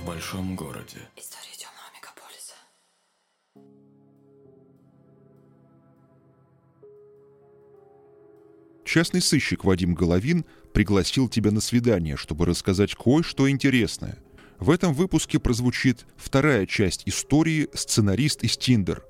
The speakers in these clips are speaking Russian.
в большом городе. История темного мегаполиса. Частный сыщик Вадим Головин пригласил тебя на свидание, чтобы рассказать кое-что интересное. В этом выпуске прозвучит вторая часть истории «Сценарист из Тиндер».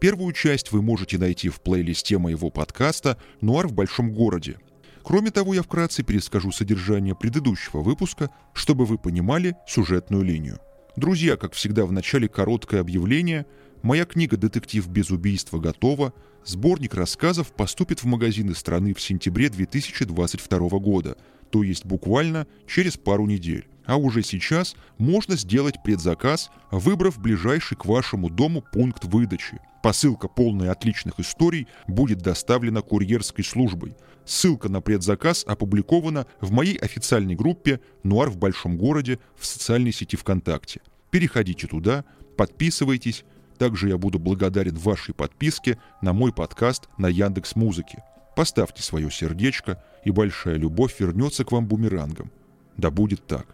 Первую часть вы можете найти в плейлисте моего подкаста «Нуар в большом городе». Кроме того, я вкратце перескажу содержание предыдущего выпуска, чтобы вы понимали сюжетную линию. Друзья, как всегда, в начале короткое объявление. Моя книга «Детектив без убийства» готова. Сборник рассказов поступит в магазины страны в сентябре 2022 года, то есть буквально через пару недель. А уже сейчас можно сделать предзаказ, выбрав ближайший к вашему дому пункт выдачи. Посылка, полная отличных историй, будет доставлена курьерской службой. Ссылка на предзаказ опубликована в моей официальной группе «Нуар в большом городе» в социальной сети ВКонтакте. Переходите туда, подписывайтесь. Также я буду благодарен вашей подписке на мой подкаст на Яндекс Музыке. Поставьте свое сердечко, и большая любовь вернется к вам бумерангом. Да будет так.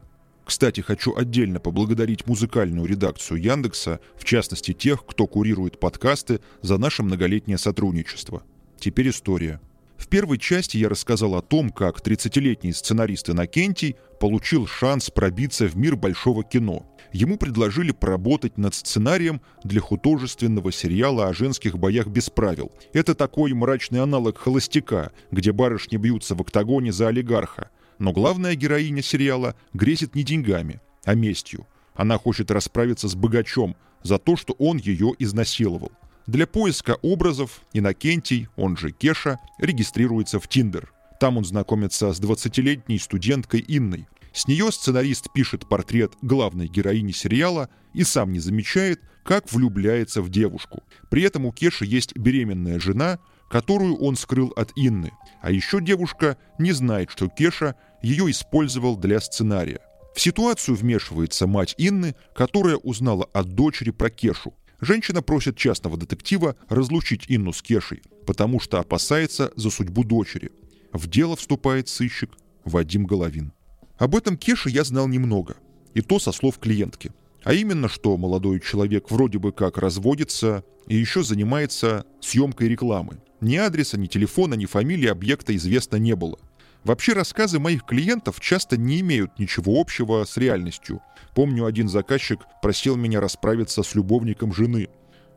Кстати, хочу отдельно поблагодарить музыкальную редакцию Яндекса, в частности тех, кто курирует подкасты, за наше многолетнее сотрудничество. Теперь история. В первой части я рассказал о том, как 30-летний сценарист Иннокентий получил шанс пробиться в мир большого кино. Ему предложили поработать над сценарием для художественного сериала о женских боях без правил. Это такой мрачный аналог «Холостяка», где барышни бьются в октагоне за олигарха. Но главная героиня сериала грезит не деньгами, а местью. Она хочет расправиться с богачом за то, что он ее изнасиловал. Для поиска образов Иннокентий, он же Кеша, регистрируется в Тиндер. Там он знакомится с 20-летней студенткой Инной. С нее сценарист пишет портрет главной героини сериала и сам не замечает, как влюбляется в девушку. При этом у Кеши есть беременная жена, которую он скрыл от Инны. А еще девушка не знает, что Кеша ее использовал для сценария. В ситуацию вмешивается мать Инны, которая узнала от дочери про Кешу. Женщина просит частного детектива разлучить Инну с Кешей, потому что опасается за судьбу дочери. В дело вступает сыщик Вадим Головин. Об этом Кеше я знал немного, и то со слов клиентки. А именно, что молодой человек вроде бы как разводится и еще занимается съемкой рекламы. Ни адреса, ни телефона, ни фамилии объекта известно не было. Вообще рассказы моих клиентов часто не имеют ничего общего с реальностью. Помню, один заказчик просил меня расправиться с любовником жены.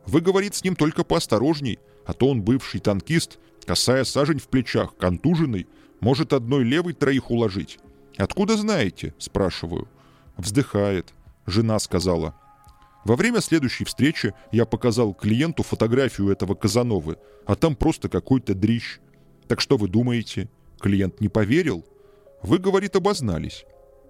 Вы, говорит, с ним только поосторожней, а то он бывший танкист, косая сажень в плечах, контуженный, может одной левой троих уложить. «Откуда знаете?» – спрашиваю. Вздыхает. Жена сказала. Во время следующей встречи я показал клиенту фотографию этого Казановы, а там просто какой-то дрищ. Так что вы думаете? Клиент не поверил? Вы, говорит, обознались.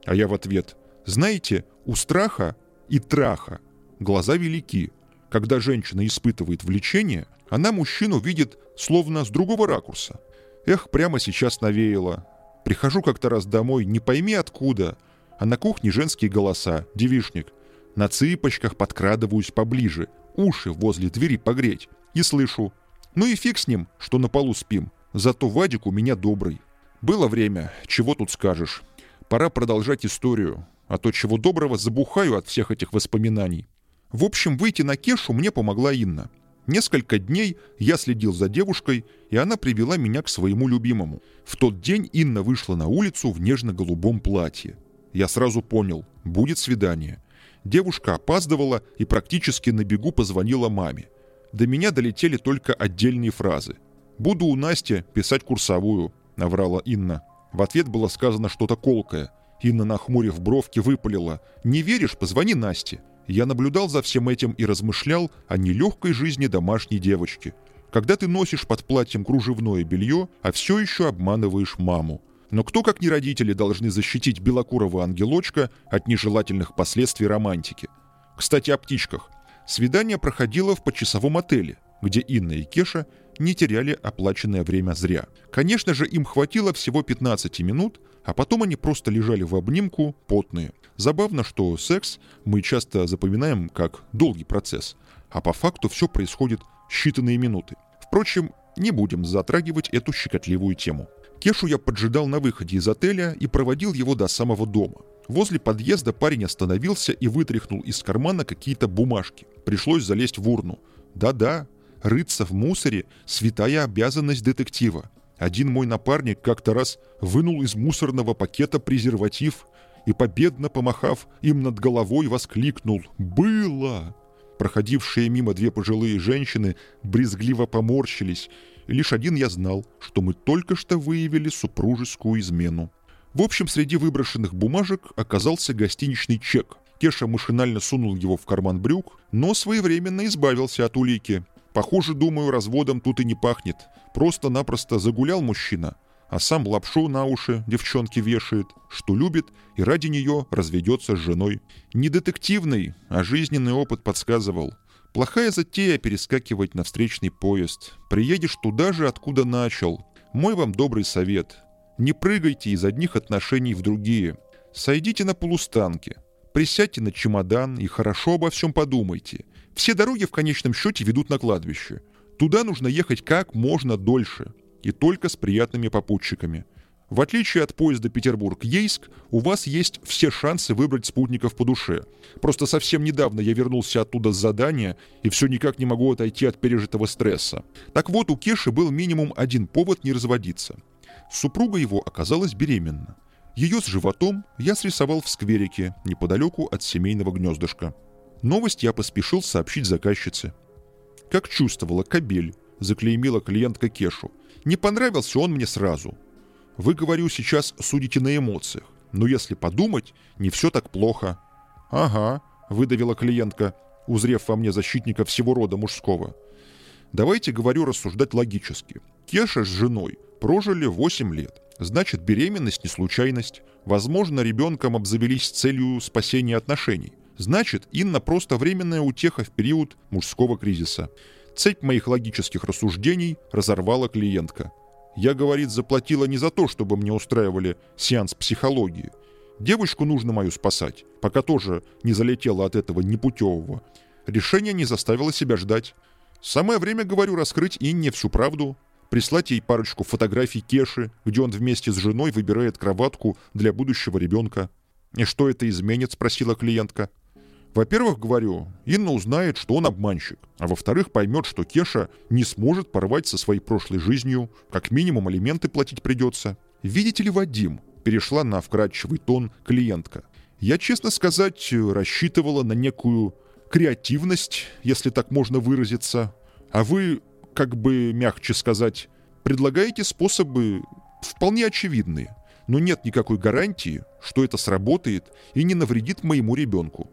А я в ответ. Знаете, у страха и траха глаза велики. Когда женщина испытывает влечение, она мужчину видит словно с другого ракурса. Эх, прямо сейчас навеяло. Прихожу как-то раз домой, не пойми откуда, а на кухне женские голоса, девишник – на цыпочках подкрадываюсь поближе, уши возле двери погреть. И слышу. Ну и фиг с ним, что на полу спим. Зато Вадик у меня добрый. Было время, чего тут скажешь. Пора продолжать историю, а то чего доброго забухаю от всех этих воспоминаний. В общем, выйти на Кешу мне помогла Инна. Несколько дней я следил за девушкой, и она привела меня к своему любимому. В тот день Инна вышла на улицу в нежно-голубом платье. Я сразу понял, будет свидание. Девушка опаздывала и практически на бегу позвонила маме. До меня долетели только отдельные фразы. «Буду у Насти писать курсовую», — наврала Инна. В ответ было сказано что-то колкое. Инна, нахмурив бровки, выпалила. «Не веришь? Позвони Насте». Я наблюдал за всем этим и размышлял о нелегкой жизни домашней девочки. Когда ты носишь под платьем кружевное белье, а все еще обманываешь маму. Но кто, как не родители, должны защитить белокурого ангелочка от нежелательных последствий романтики? Кстати, о птичках. Свидание проходило в почасовом отеле, где Инна и Кеша не теряли оплаченное время зря. Конечно же, им хватило всего 15 минут, а потом они просто лежали в обнимку, потные. Забавно, что секс мы часто запоминаем как долгий процесс, а по факту все происходит считанные минуты. Впрочем, не будем затрагивать эту щекотливую тему. Кешу я поджидал на выходе из отеля и проводил его до самого дома. Возле подъезда парень остановился и вытряхнул из кармана какие-то бумажки. Пришлось залезть в урну. Да-да, рыться в мусоре – святая обязанность детектива. Один мой напарник как-то раз вынул из мусорного пакета презерватив и, победно помахав им над головой, воскликнул «Было!». Проходившие мимо две пожилые женщины брезгливо поморщились. Лишь один я знал, что мы только что выявили супружескую измену. В общем, среди выброшенных бумажек оказался гостиничный чек. Кеша машинально сунул его в карман брюк, но своевременно избавился от улики. Похоже, думаю, разводом тут и не пахнет. Просто-напросто загулял мужчина, а сам лапшу на уши девчонке вешает, что любит, и ради нее разведется с женой. Не детективный, а жизненный опыт подсказывал. Плохая затея перескакивать на встречный поезд. Приедешь туда же, откуда начал. Мой вам добрый совет. Не прыгайте из одних отношений в другие. Сойдите на полустанке. Присядьте на чемодан и хорошо обо всем подумайте. Все дороги в конечном счете ведут на кладбище. Туда нужно ехать как можно дольше. И только с приятными попутчиками. В отличие от поезда Петербург-Ейск, у вас есть все шансы выбрать спутников по душе. Просто совсем недавно я вернулся оттуда с задания и все никак не могу отойти от пережитого стресса. Так вот, у Кеши был минимум один повод не разводиться – Супруга его оказалась беременна. Ее с животом я срисовал в скверике, неподалеку от семейного гнездышка. Новость я поспешил сообщить заказчице. Как чувствовала кабель, заклеймила клиентка Кешу. Не понравился он мне сразу. Вы, говорю, сейчас судите на эмоциях. Но если подумать, не все так плохо. Ага, выдавила клиентка, узрев во мне защитника всего рода мужского. Давайте, говорю, рассуждать логически. Кеша с женой Прожили 8 лет. Значит, беременность не случайность. Возможно, ребенком обзавелись с целью спасения отношений. Значит, Инна просто временная утеха в период мужского кризиса. Цепь моих логических рассуждений разорвала клиентка. Я, говорит, заплатила не за то, чтобы мне устраивали сеанс психологии. Девочку нужно мою спасать, пока тоже не залетела от этого непутевого. Решение не заставило себя ждать. Самое время, говорю, раскрыть Инне всю правду, прислать ей парочку фотографий Кеши, где он вместе с женой выбирает кроватку для будущего ребенка. «И что это изменит?» – спросила клиентка. Во-первых, говорю, Инна узнает, что он обманщик, а во-вторых, поймет, что Кеша не сможет порвать со своей прошлой жизнью, как минимум алименты платить придется. Видите ли, Вадим, перешла на вкрадчивый тон клиентка. Я, честно сказать, рассчитывала на некую креативность, если так можно выразиться. А вы как бы мягче сказать, предлагаете способы вполне очевидные, но нет никакой гарантии, что это сработает и не навредит моему ребенку.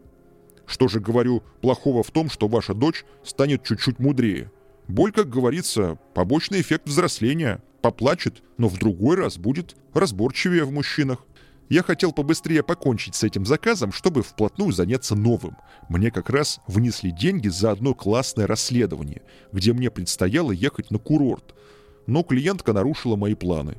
Что же, говорю, плохого в том, что ваша дочь станет чуть-чуть мудрее? Боль, как говорится, побочный эффект взросления. Поплачет, но в другой раз будет разборчивее в мужчинах. Я хотел побыстрее покончить с этим заказом, чтобы вплотную заняться новым. Мне как раз внесли деньги за одно классное расследование, где мне предстояло ехать на курорт. Но клиентка нарушила мои планы.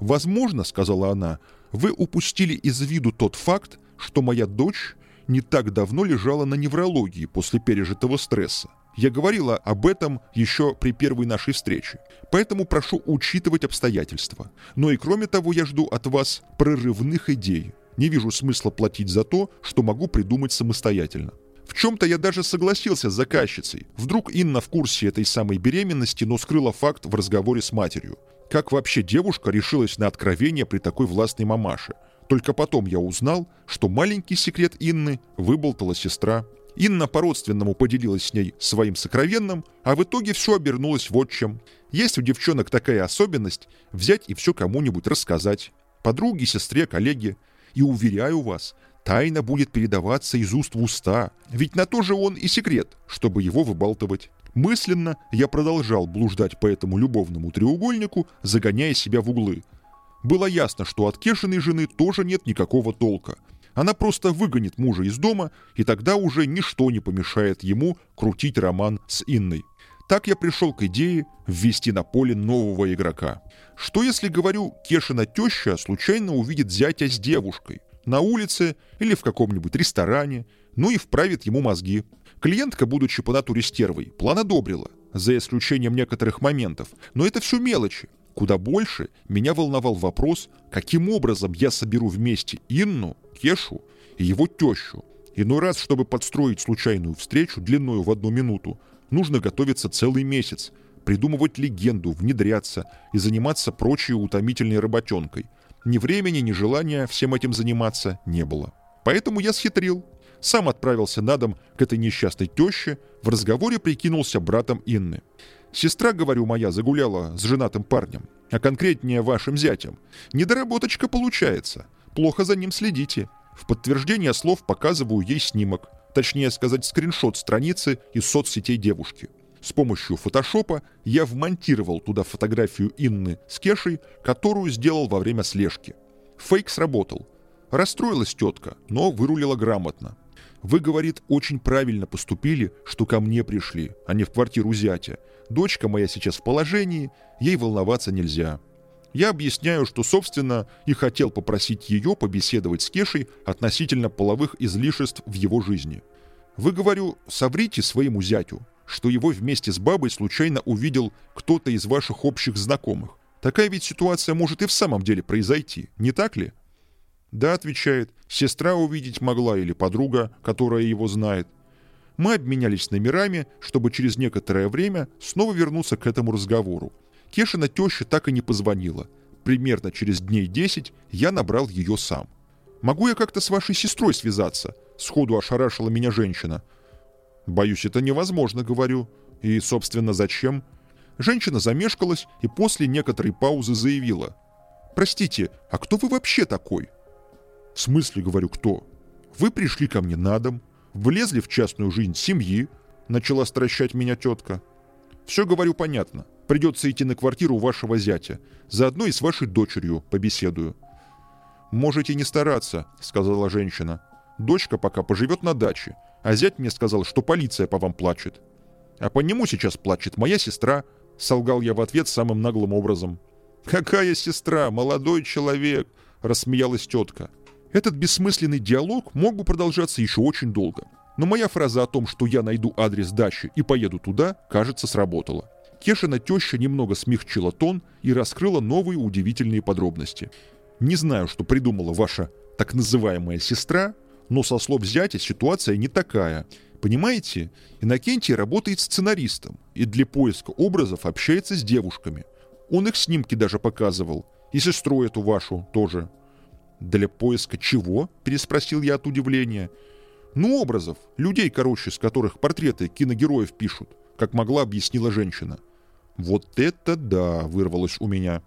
«Возможно, — сказала она, — вы упустили из виду тот факт, что моя дочь не так давно лежала на неврологии после пережитого стресса. Я говорила об этом еще при первой нашей встрече. Поэтому прошу учитывать обстоятельства. Но и кроме того, я жду от вас прорывных идей. Не вижу смысла платить за то, что могу придумать самостоятельно. В чем-то я даже согласился с заказчицей. Вдруг Инна в курсе этой самой беременности, но скрыла факт в разговоре с матерью. Как вообще девушка решилась на откровение при такой властной мамаше? Только потом я узнал, что маленький секрет Инны выболтала сестра. Инна по-родственному поделилась с ней своим сокровенным, а в итоге все обернулось вот чем. Есть у девчонок такая особенность взять и все кому-нибудь рассказать. Подруге, сестре, коллеге. И уверяю вас, тайна будет передаваться из уст в уста. Ведь на то же он и секрет, чтобы его выбалтывать. Мысленно я продолжал блуждать по этому любовному треугольнику, загоняя себя в углы. Было ясно, что от Кешиной жены тоже нет никакого толка. Она просто выгонит мужа из дома, и тогда уже ничто не помешает ему крутить роман с Инной. Так я пришел к идее ввести на поле нового игрока. Что если, говорю, Кешина теща случайно увидит зятя с девушкой? На улице или в каком-нибудь ресторане, ну и вправит ему мозги. Клиентка, будучи по натуре стервой, план одобрила, за исключением некоторых моментов, но это все мелочи. Куда больше меня волновал вопрос, каким образом я соберу вместе Инну Кешу и его тещу. Иной раз, чтобы подстроить случайную встречу длиною в одну минуту, нужно готовиться целый месяц, придумывать легенду, внедряться и заниматься прочей утомительной работенкой. Ни времени, ни желания всем этим заниматься не было. Поэтому я схитрил. Сам отправился на дом к этой несчастной теще, в разговоре прикинулся братом Инны. Сестра, говорю, моя загуляла с женатым парнем, а конкретнее вашим зятем. Недоработочка получается. Плохо за ним следите. В подтверждение слов показываю ей снимок, точнее сказать, скриншот страницы из соцсетей девушки. С помощью фотошопа я вмонтировал туда фотографию Инны с Кешей, которую сделал во время слежки. Фейк сработал. Расстроилась тетка, но вырулила грамотно. Вы, говорит, очень правильно поступили, что ко мне пришли, а не в квартиру зятя. Дочка моя сейчас в положении, ей волноваться нельзя. Я объясняю, что, собственно, и хотел попросить ее побеседовать с Кешей относительно половых излишеств в его жизни. Вы, говорю, соврите своему зятю, что его вместе с бабой случайно увидел кто-то из ваших общих знакомых. Такая ведь ситуация может и в самом деле произойти, не так ли? Да, отвечает, сестра увидеть могла или подруга, которая его знает. Мы обменялись номерами, чтобы через некоторое время снова вернуться к этому разговору. Кешина теща так и не позвонила. Примерно через дней 10 я набрал ее сам. «Могу я как-то с вашей сестрой связаться?» Сходу ошарашила меня женщина. «Боюсь, это невозможно», — говорю. «И, собственно, зачем?» Женщина замешкалась и после некоторой паузы заявила. «Простите, а кто вы вообще такой?» «В смысле, — говорю, — кто? Вы пришли ко мне на дом, влезли в частную жизнь семьи», — начала стращать меня тетка. «Все, говорю, понятно. Придется идти на квартиру вашего зятя. Заодно и с вашей дочерью побеседую». «Можете не стараться», — сказала женщина. «Дочка пока поживет на даче, а зять мне сказал, что полиция по вам плачет». «А по нему сейчас плачет моя сестра», — солгал я в ответ самым наглым образом. «Какая сестра? Молодой человек!» — рассмеялась тетка. Этот бессмысленный диалог мог бы продолжаться еще очень долго. Но моя фраза о том, что я найду адрес дачи и поеду туда, кажется, сработала. Кешина теща немного смягчила тон и раскрыла новые удивительные подробности. Не знаю, что придумала ваша так называемая сестра, но со слов зятя ситуация не такая. Понимаете, Иннокентий работает сценаристом и для поиска образов общается с девушками. Он их снимки даже показывал. И сестру эту вашу тоже. «Для поиска чего?» – переспросил я от удивления. «Ну, образов. Людей, короче, с которых портреты киногероев пишут», – как могла объяснила женщина. «Вот это да!» – вырвалось у меня.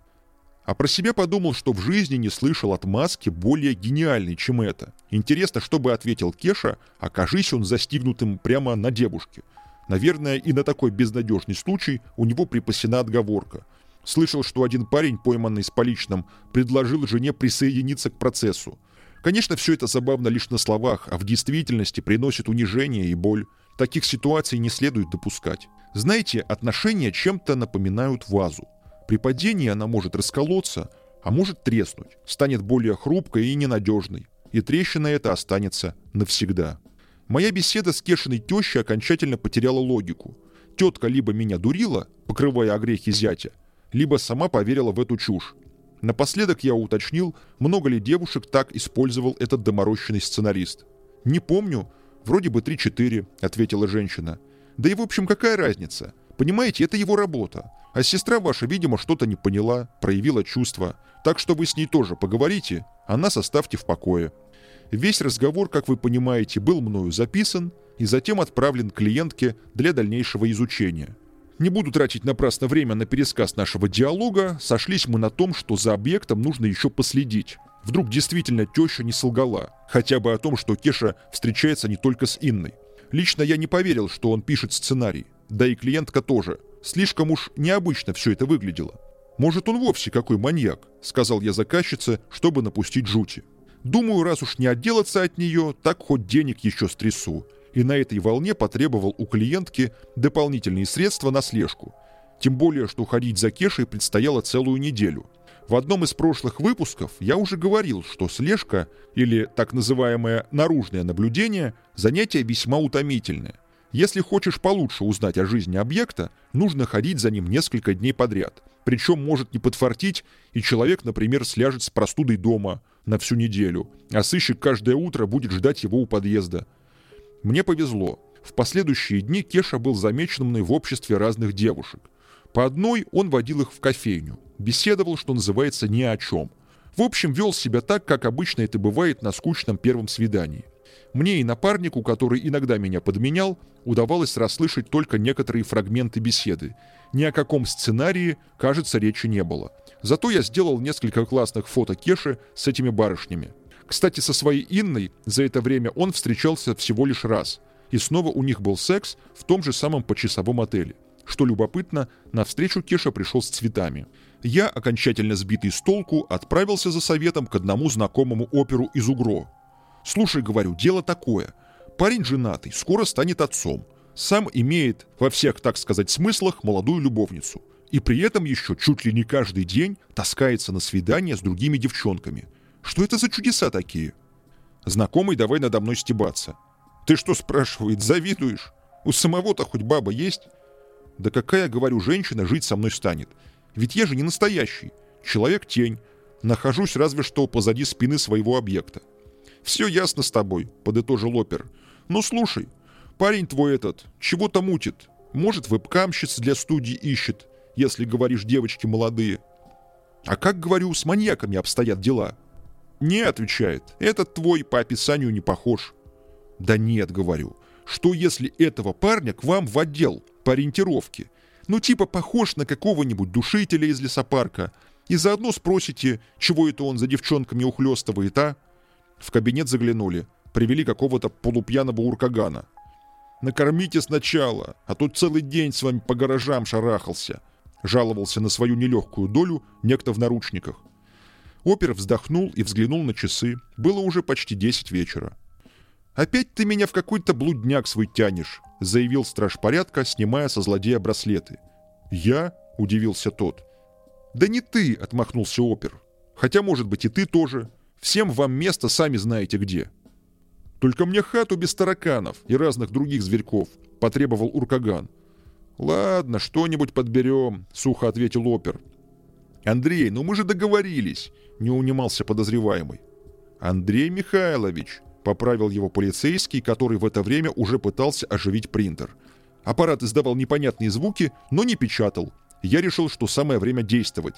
А про себя подумал, что в жизни не слышал отмазки более гениальной, чем это. Интересно, что бы ответил Кеша, окажись он застигнутым прямо на девушке. Наверное, и на такой безнадежный случай у него припасена отговорка – Слышал, что один парень, пойманный с поличным, предложил жене присоединиться к процессу. Конечно, все это забавно лишь на словах, а в действительности приносит унижение и боль. Таких ситуаций не следует допускать. Знаете, отношения чем-то напоминают вазу. При падении она может расколоться, а может треснуть, станет более хрупкой и ненадежной. И трещина эта останется навсегда. Моя беседа с Кешиной тещей окончательно потеряла логику. Тетка либо меня дурила, покрывая огрехи зятя, либо сама поверила в эту чушь. Напоследок я уточнил, много ли девушек так использовал этот доморощенный сценарист. «Не помню. Вроде бы 3-4», — ответила женщина. «Да и в общем какая разница? Понимаете, это его работа. А сестра ваша, видимо, что-то не поняла, проявила чувства. Так что вы с ней тоже поговорите, а нас оставьте в покое». Весь разговор, как вы понимаете, был мною записан и затем отправлен клиентке для дальнейшего изучения. Не буду тратить напрасно время на пересказ нашего диалога, сошлись мы на том, что за объектом нужно еще последить. Вдруг действительно теща не солгала, хотя бы о том, что Кеша встречается не только с Инной. Лично я не поверил, что он пишет сценарий, да и клиентка тоже. Слишком уж необычно все это выглядело. «Может, он вовсе какой маньяк», — сказал я заказчице, чтобы напустить жути. «Думаю, раз уж не отделаться от нее, так хоть денег еще стрясу и на этой волне потребовал у клиентки дополнительные средства на слежку. Тем более, что ходить за Кешей предстояло целую неделю. В одном из прошлых выпусков я уже говорил, что слежка, или так называемое наружное наблюдение, занятие весьма утомительное. Если хочешь получше узнать о жизни объекта, нужно ходить за ним несколько дней подряд. Причем может не подфартить, и человек, например, сляжет с простудой дома, на всю неделю, а сыщик каждое утро будет ждать его у подъезда. Мне повезло. В последующие дни Кеша был замечен мной в обществе разных девушек. По одной он водил их в кофейню, беседовал, что называется, ни о чем. В общем, вел себя так, как обычно это бывает на скучном первом свидании. Мне и напарнику, который иногда меня подменял, удавалось расслышать только некоторые фрагменты беседы. Ни о каком сценарии, кажется, речи не было. Зато я сделал несколько классных фото Кеши с этими барышнями. Кстати, со своей Инной за это время он встречался всего лишь раз. И снова у них был секс в том же самом почасовом отеле. Что любопытно, на встречу Кеша пришел с цветами. Я, окончательно сбитый с толку, отправился за советом к одному знакомому оперу из Угро. «Слушай, — говорю, — дело такое. Парень женатый, скоро станет отцом. Сам имеет во всех, так сказать, смыслах молодую любовницу. И при этом еще чуть ли не каждый день таскается на свидание с другими девчонками. Что это за чудеса такие? Знакомый давай надо мной стебаться. Ты что, спрашивает, завидуешь? У самого-то хоть баба есть? Да какая, говорю, женщина жить со мной станет? Ведь я же не настоящий. Человек-тень. Нахожусь разве что позади спины своего объекта. «Все ясно с тобой», — подытожил опер. «Ну, слушай, парень твой этот чего-то мутит. Может, вебкамщиц для студии ищет, если, говоришь, девочки молодые. А как, говорю, с маньяками обстоят дела?» «Не», — отвечает, — «этот твой по описанию не похож». «Да нет», — говорю, — «что если этого парня к вам в отдел по ориентировке? Ну, типа похож на какого-нибудь душителя из лесопарка, и заодно спросите, чего это он за девчонками ухлёстывает, а?» В кабинет заглянули, привели какого-то полупьяного уркагана. «Накормите сначала, а то целый день с вами по гаражам шарахался», жаловался на свою нелегкую долю некто в наручниках. Опер вздохнул и взглянул на часы. Было уже почти десять вечера. «Опять ты меня в какой-то блудняк свой тянешь», заявил страж порядка, снимая со злодея браслеты. «Я?» — удивился тот. «Да не ты!» — отмахнулся опер. «Хотя, может быть, и ты тоже. Всем вам место сами знаете где. Только мне хату без тараканов и разных других зверьков, потребовал Уркаган. Ладно, что-нибудь подберем, сухо ответил опер. Андрей, ну мы же договорились, не унимался подозреваемый. Андрей Михайлович, поправил его полицейский, который в это время уже пытался оживить принтер. Аппарат издавал непонятные звуки, но не печатал. Я решил, что самое время действовать.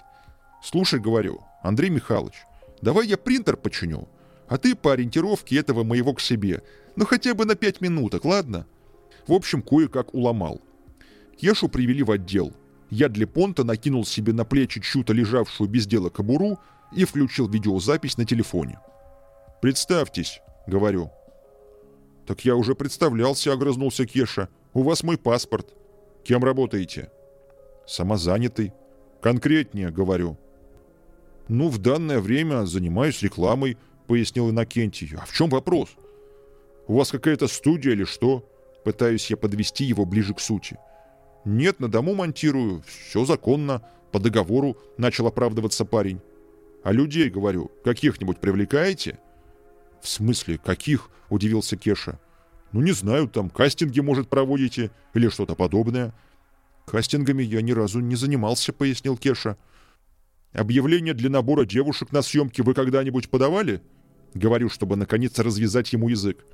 «Слушай, — говорю, — Андрей Михайлович, Давай я принтер починю, а ты по ориентировке этого моего к себе. Ну хотя бы на пять минуток, ладно? В общем, кое-как уломал. Кешу привели в отдел. Я для понта накинул себе на плечи чью-то лежавшую без дела кобуру и включил видеозапись на телефоне. «Представьтесь», — говорю. «Так я уже представлялся», — огрызнулся Кеша. «У вас мой паспорт. Кем работаете?» «Самозанятый». «Конкретнее», — говорю. «Ну, в данное время занимаюсь рекламой», — пояснил Иннокентий. «А в чем вопрос? У вас какая-то студия или что?» Пытаюсь я подвести его ближе к сути. «Нет, на дому монтирую. Все законно. По договору», — начал оправдываться парень. «А людей, говорю, каких-нибудь привлекаете?» «В смысле, каких?» — удивился Кеша. «Ну, не знаю, там кастинги, может, проводите или что-то подобное». «Кастингами я ни разу не занимался», — пояснил Кеша. Объявление для набора девушек на съемки вы когда-нибудь подавали? Говорю, чтобы наконец развязать ему язык.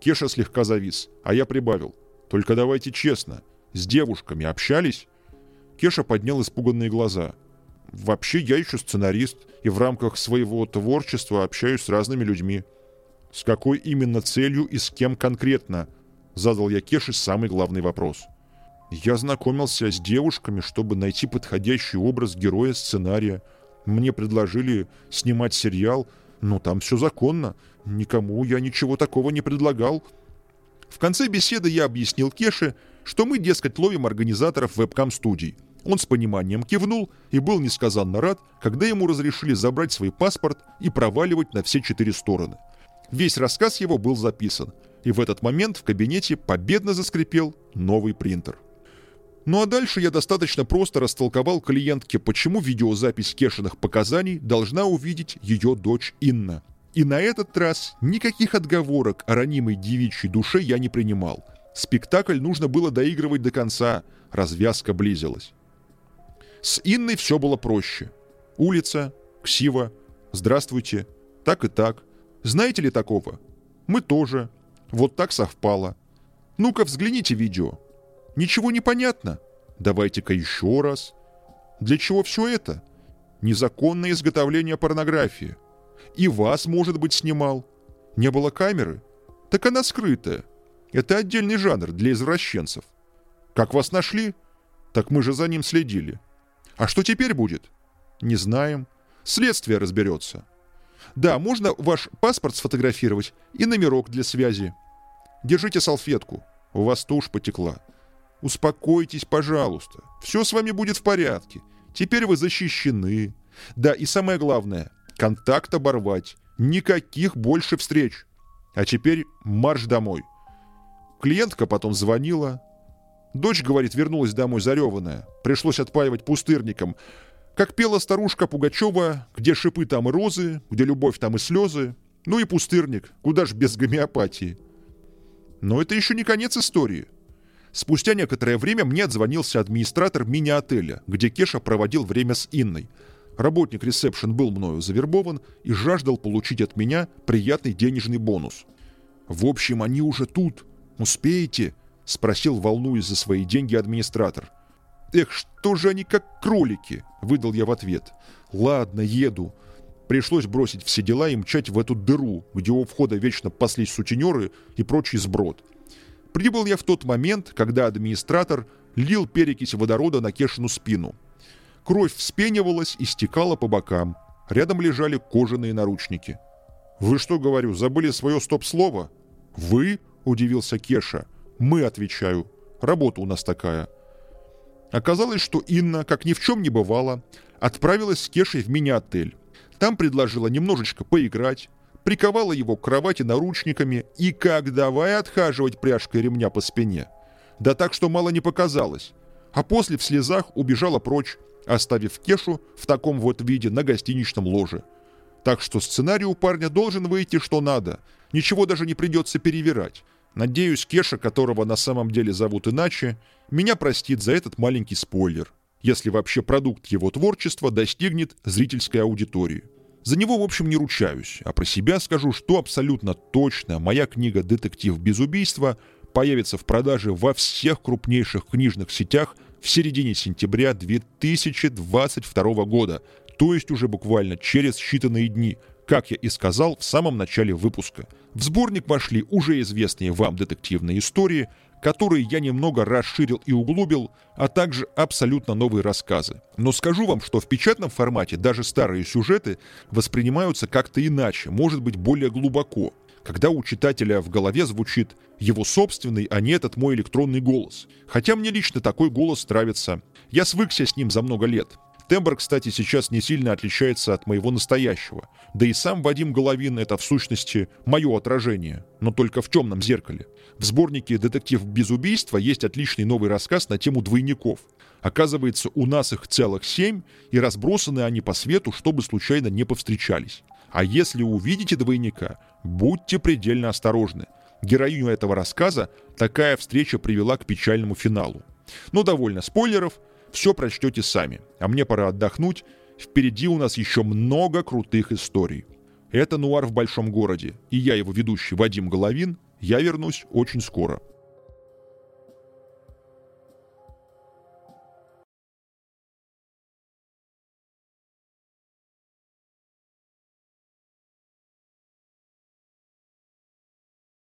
Кеша слегка завис, а я прибавил. Только давайте честно, с девушками общались? Кеша поднял испуганные глаза. Вообще я еще сценарист и в рамках своего творчества общаюсь с разными людьми. С какой именно целью и с кем конкретно? Задал я Кеше самый главный вопрос. Я знакомился с девушками, чтобы найти подходящий образ героя сценария. Мне предложили снимать сериал, но там все законно. Никому я ничего такого не предлагал. В конце беседы я объяснил Кеше, что мы, дескать, ловим организаторов вебкам-студий. Он с пониманием кивнул и был несказанно рад, когда ему разрешили забрать свой паспорт и проваливать на все четыре стороны. Весь рассказ его был записан, и в этот момент в кабинете победно заскрипел новый принтер. Ну а дальше я достаточно просто растолковал клиентке, почему видеозапись Кешиных показаний должна увидеть ее дочь Инна. И на этот раз никаких отговорок о ранимой девичьей душе я не принимал. Спектакль нужно было доигрывать до конца, развязка близилась. С Инной все было проще. Улица, ксива, здравствуйте, Так и так. Знаете ли такого? Мы тоже. Вот так совпало. Ну-ка, взгляните видео. Ничего не понятно? Давайте-ка еще раз. Для чего все это? Незаконное изготовление порнографии. И вас, может быть, снимал. Не было камеры? Так она скрытая. Это отдельный жанр для извращенцев. Как вас нашли? Так мы же за ним следили. А что теперь будет? Не знаем. Следствие разберется. Да, можно ваш паспорт сфотографировать и номерок для связи. Держите салфетку. У вас тушь потекла. Успокойтесь, пожалуйста. Все с вами будет в порядке. Теперь вы защищены. Да, и самое главное, контакт оборвать. Никаких больше встреч. А теперь марш домой. Клиентка потом звонила. Дочь, говорит, вернулась домой зареванная. Пришлось отпаивать пустырником. Как пела старушка Пугачева, где шипы там и розы, где любовь там и слезы. Ну и пустырник, куда ж без гомеопатии. Но это еще не конец истории. Спустя некоторое время мне отзвонился администратор мини-отеля, где Кеша проводил время с Инной. Работник ресепшн был мною завербован и жаждал получить от меня приятный денежный бонус. «В общем, они уже тут. Успеете?» — спросил, волнуясь за свои деньги администратор. «Эх, что же они как кролики!» — выдал я в ответ. «Ладно, еду». Пришлось бросить все дела и мчать в эту дыру, где у входа вечно паслись сутенеры и прочий сброд. Прибыл я в тот момент, когда администратор лил перекись водорода на Кешину спину. Кровь вспенивалась и стекала по бокам. Рядом лежали кожаные наручники. «Вы что, говорю, забыли свое стоп-слово?» «Вы?» — удивился Кеша. «Мы», — отвечаю. «Работа у нас такая». Оказалось, что Инна, как ни в чем не бывало, отправилась с Кешей в мини-отель. Там предложила немножечко поиграть, приковала его к кровати наручниками и как давай отхаживать пряжкой ремня по спине. Да так, что мало не показалось. А после в слезах убежала прочь, оставив Кешу в таком вот виде на гостиничном ложе. Так что сценарий у парня должен выйти что надо. Ничего даже не придется перевирать. Надеюсь, Кеша, которого на самом деле зовут иначе, меня простит за этот маленький спойлер, если вообще продукт его творчества достигнет зрительской аудитории. За него, в общем, не ручаюсь, а про себя скажу, что абсолютно точно моя книга «Детектив без убийства» появится в продаже во всех крупнейших книжных сетях в середине сентября 2022 года, то есть уже буквально через считанные дни, как я и сказал в самом начале выпуска. В сборник вошли уже известные вам детективные истории, которые я немного расширил и углубил, а также абсолютно новые рассказы. Но скажу вам, что в печатном формате даже старые сюжеты воспринимаются как-то иначе, может быть более глубоко, когда у читателя в голове звучит его собственный, а не этот мой электронный голос. Хотя мне лично такой голос нравится. Я свыкся с ним за много лет. Тембр, кстати, сейчас не сильно отличается от моего настоящего. Да и сам Вадим Головин — это, в сущности, мое отражение, но только в темном зеркале. В сборнике «Детектив без убийства» есть отличный новый рассказ на тему двойников. Оказывается, у нас их целых семь, и разбросаны они по свету, чтобы случайно не повстречались. А если увидите двойника, будьте предельно осторожны. Героиню этого рассказа такая встреча привела к печальному финалу. Но довольно спойлеров — все прочтете сами. А мне пора отдохнуть. Впереди у нас еще много крутых историй. Это «Нуар в большом городе». И я его ведущий Вадим Головин. Я вернусь очень скоро.